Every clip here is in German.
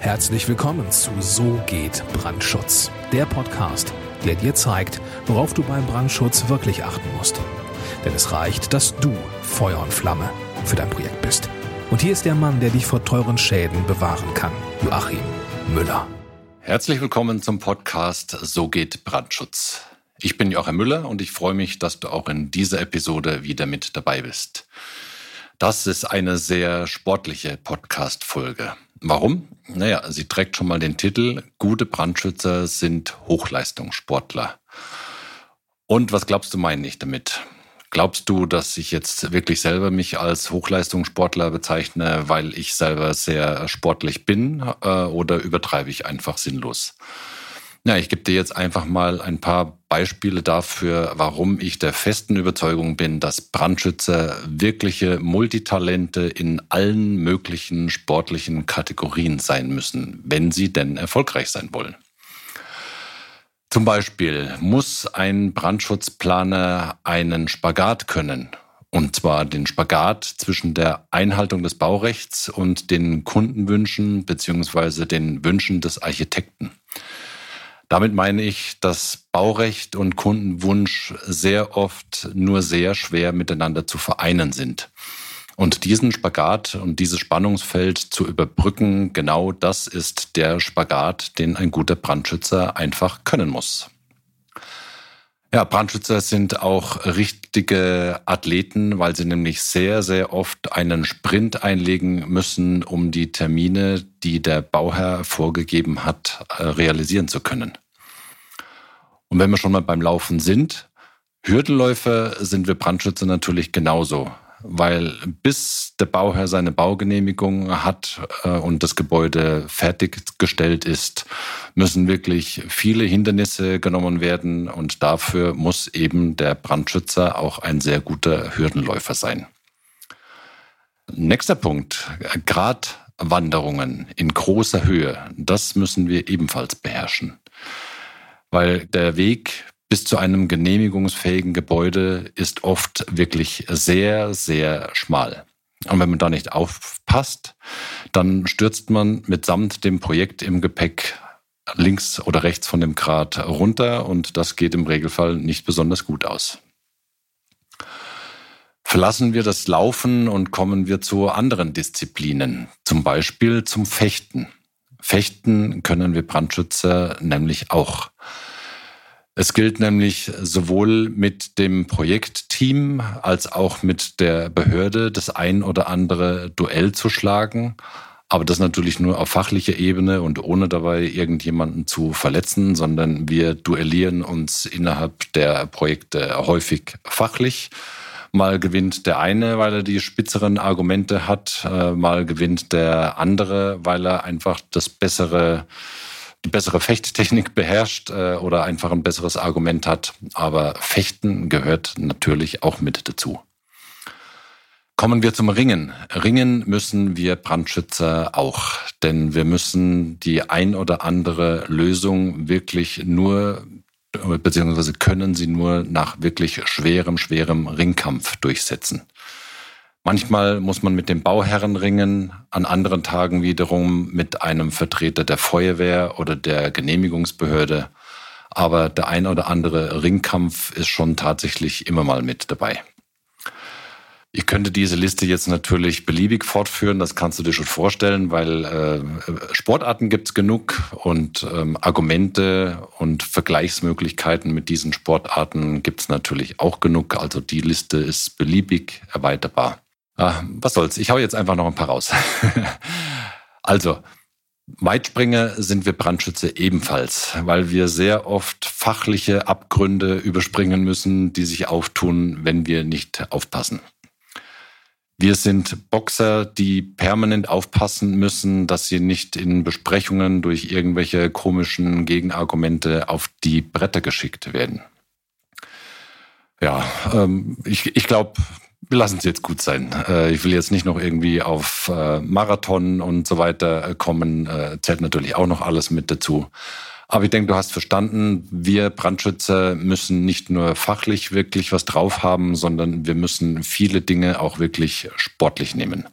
Herzlich willkommen zu So geht Brandschutz, der Podcast, der dir zeigt, worauf du beim Brandschutz wirklich achten musst. Denn es reicht, dass du Feuer und Flamme für dein Projekt bist. Und hier ist der Mann, der dich vor teuren Schäden bewahren kann, Joachim Müller. Herzlich willkommen zum Podcast So geht Brandschutz. Ich bin Joachim Müller und ich freue mich, dass du auch in dieser Episode wieder mit dabei bist. Das ist eine sehr sportliche Podcast-Folge. Warum? Naja, sie trägt schon mal den Titel Gute Brandschützer sind Hochleistungssportler. Und was glaubst du meine ich damit? Glaubst du, dass ich jetzt wirklich selber mich als Hochleistungssportler bezeichne, weil ich selber sehr sportlich bin äh, oder übertreibe ich einfach sinnlos? Ja, ich gebe dir jetzt einfach mal ein paar Beispiele dafür, warum ich der festen Überzeugung bin, dass Brandschützer wirkliche Multitalente in allen möglichen sportlichen Kategorien sein müssen, wenn sie denn erfolgreich sein wollen. Zum Beispiel muss ein Brandschutzplaner einen Spagat können. Und zwar den Spagat zwischen der Einhaltung des Baurechts und den Kundenwünschen beziehungsweise den Wünschen des Architekten. Damit meine ich, dass Baurecht und Kundenwunsch sehr oft nur sehr schwer miteinander zu vereinen sind. Und diesen Spagat und dieses Spannungsfeld zu überbrücken, genau das ist der Spagat, den ein guter Brandschützer einfach können muss. Ja, Brandschützer sind auch richtige Athleten, weil sie nämlich sehr, sehr oft einen Sprint einlegen müssen, um die Termine, die der Bauherr vorgegeben hat, äh, realisieren zu können. Und wenn wir schon mal beim Laufen sind, Hürdenläufer sind wir Brandschützer natürlich genauso weil bis der Bauherr seine Baugenehmigung hat äh, und das Gebäude fertiggestellt ist, müssen wirklich viele Hindernisse genommen werden. Und dafür muss eben der Brandschützer auch ein sehr guter Hürdenläufer sein. Nächster Punkt, Gratwanderungen in großer Höhe, das müssen wir ebenfalls beherrschen, weil der Weg bis zu einem genehmigungsfähigen Gebäude ist oft wirklich sehr, sehr schmal. Und wenn man da nicht aufpasst, dann stürzt man mitsamt dem Projekt im Gepäck links oder rechts von dem Grat runter und das geht im Regelfall nicht besonders gut aus. Verlassen wir das Laufen und kommen wir zu anderen Disziplinen, zum Beispiel zum Fechten. Fechten können wir Brandschützer nämlich auch. Es gilt nämlich sowohl mit dem Projektteam als auch mit der Behörde das ein oder andere Duell zu schlagen. Aber das natürlich nur auf fachlicher Ebene und ohne dabei irgendjemanden zu verletzen, sondern wir duellieren uns innerhalb der Projekte häufig fachlich. Mal gewinnt der eine, weil er die spitzeren Argumente hat, äh, mal gewinnt der andere, weil er einfach das bessere die bessere Fechttechnik beherrscht äh, oder einfach ein besseres Argument hat. Aber Fechten gehört natürlich auch mit dazu. Kommen wir zum Ringen. Ringen müssen wir Brandschützer auch, denn wir müssen die ein oder andere Lösung wirklich nur beziehungsweise können sie nur nach wirklich schwerem, schwerem Ringkampf durchsetzen. Manchmal muss man mit dem Bauherren ringen, an anderen Tagen wiederum mit einem Vertreter der Feuerwehr oder der Genehmigungsbehörde. Aber der ein oder andere Ringkampf ist schon tatsächlich immer mal mit dabei. Ich könnte diese Liste jetzt natürlich beliebig fortführen, das kannst du dir schon vorstellen, weil äh, Sportarten gibt es genug und ähm, Argumente und Vergleichsmöglichkeiten mit diesen Sportarten gibt es natürlich auch genug. Also die Liste ist beliebig erweiterbar. Ah, was soll's, ich hau jetzt einfach noch ein paar raus. also, Weitspringer sind wir Brandschütze ebenfalls, weil wir sehr oft fachliche Abgründe überspringen müssen, die sich auftun, wenn wir nicht aufpassen. Wir sind Boxer, die permanent aufpassen müssen, dass sie nicht in Besprechungen durch irgendwelche komischen Gegenargumente auf die Bretter geschickt werden. Ja, ähm, ich, ich glaube, wir lassen es jetzt gut sein. Äh, ich will jetzt nicht noch irgendwie auf äh, Marathon und so weiter äh, kommen. Zählt natürlich auch noch alles mit dazu. Aber ich denke, du hast verstanden, wir Brandschützer müssen nicht nur fachlich wirklich was drauf haben, sondern wir müssen viele Dinge auch wirklich sportlich nehmen.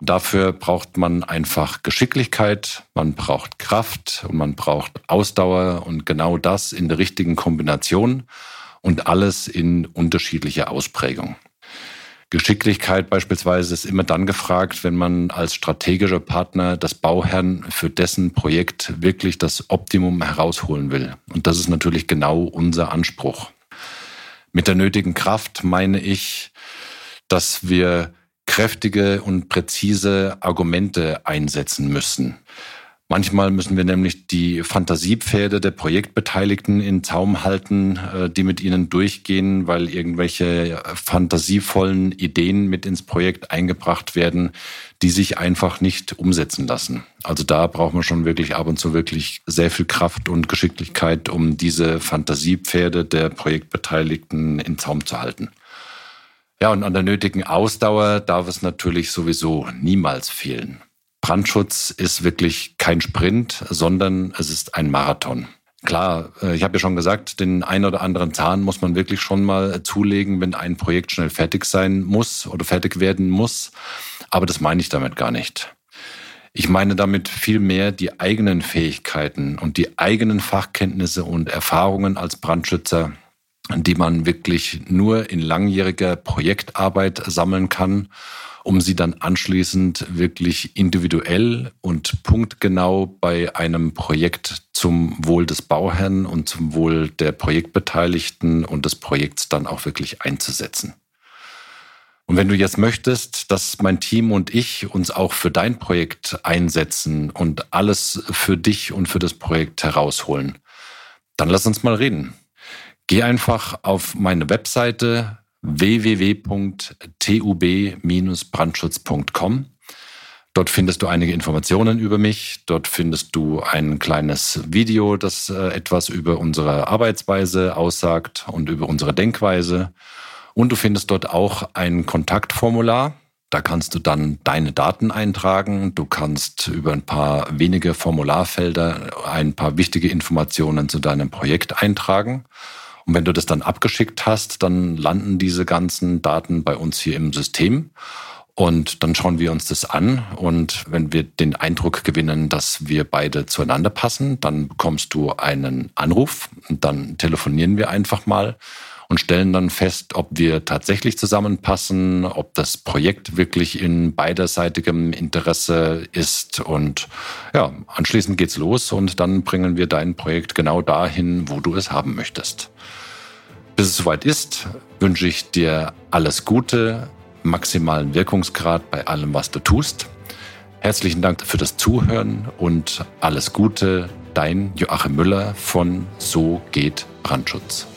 Dafür braucht man einfach Geschicklichkeit, man braucht Kraft und man braucht Ausdauer und genau das in der richtigen Kombination und alles in unterschiedlicher Ausprägung. Geschicklichkeit beispielsweise ist immer dann gefragt, wenn man als strategischer Partner das Bauherrn für dessen Projekt wirklich das Optimum herausholen will. Und das ist natürlich genau unser Anspruch. Mit der nötigen Kraft meine ich, dass wir kräftige und präzise Argumente einsetzen müssen. Manchmal müssen wir nämlich die Fantasiepferde der Projektbeteiligten in Zaum halten, äh, die mit ihnen durchgehen, weil irgendwelche fantasievollen Ideen mit ins Projekt eingebracht werden, die sich einfach nicht umsetzen lassen. Also da braucht man schon wirklich ab und zu wirklich sehr viel Kraft und Geschicklichkeit, um diese Fantasiepferde der Projektbeteiligten in Zaum zu halten. Ja, und an der nötigen Ausdauer darf es natürlich sowieso niemals fehlen. Brandschutz ist wirklich kein Sprint, sondern es ist ein Marathon. Klar, äh, ich habe ja schon gesagt, den ein oder anderen Zahn muss man wirklich schon mal zulegen, wenn ein Projekt schnell fertig sein muss oder fertig werden muss. Aber das meine ich damit gar nicht. Ich meine damit vielmehr die eigenen Fähigkeiten und die eigenen Fachkenntnisse und Erfahrungen als Brandschützer, die man wirklich nur in langjähriger Projektarbeit sammeln kann um sie dann anschließend wirklich individuell und punktgenau bei einem Projekt zum Wohl des Bauherrn und zum Wohl der Projektbeteiligten und des Projekts dann auch wirklich einzusetzen. Und wenn du jetzt möchtest, dass mein Team und ich uns auch für dein Projekt einsetzen und alles für dich und für das Projekt herausholen, dann lass uns mal reden. Geh einfach auf meine Webseite www.tub-brandschutz.com. Dort findest du einige Informationen über mich. Dort findest du ein kleines Video, das äh, etwas über unsere Arbeitsweise aussagt und über unsere Denkweise. Und du findest dort auch ein Kontaktformular. Da kannst du dann deine Daten eintragen. Du kannst über ein paar wenige Formularfelder ein paar wichtige Informationen zu deinem Projekt eintragen. Und wenn du das dann abgeschickt hast, dann landen diese ganzen Daten bei uns hier im System. Und dann schauen wir uns das an. Und wenn wir den Eindruck gewinnen, dass wir beide zueinander passen, dann bekommst du einen Anruf und dann telefonieren wir einfach mal und stellen dann fest, ob wir tatsächlich zusammenpassen, ob das Projekt wirklich in beiderseitigem Interesse ist. Und ja, anschließend geht's los und dann bringen wir dein Projekt genau dahin, wo du es haben möchtest. Bis es soweit ist, wünsche ich dir alles Gute, maximalen Wirkungsgrad bei allem, was du tust. Herzlichen Dank für das Zuhören und alles Gute, dein Joachim Müller von So geht Brandschutz.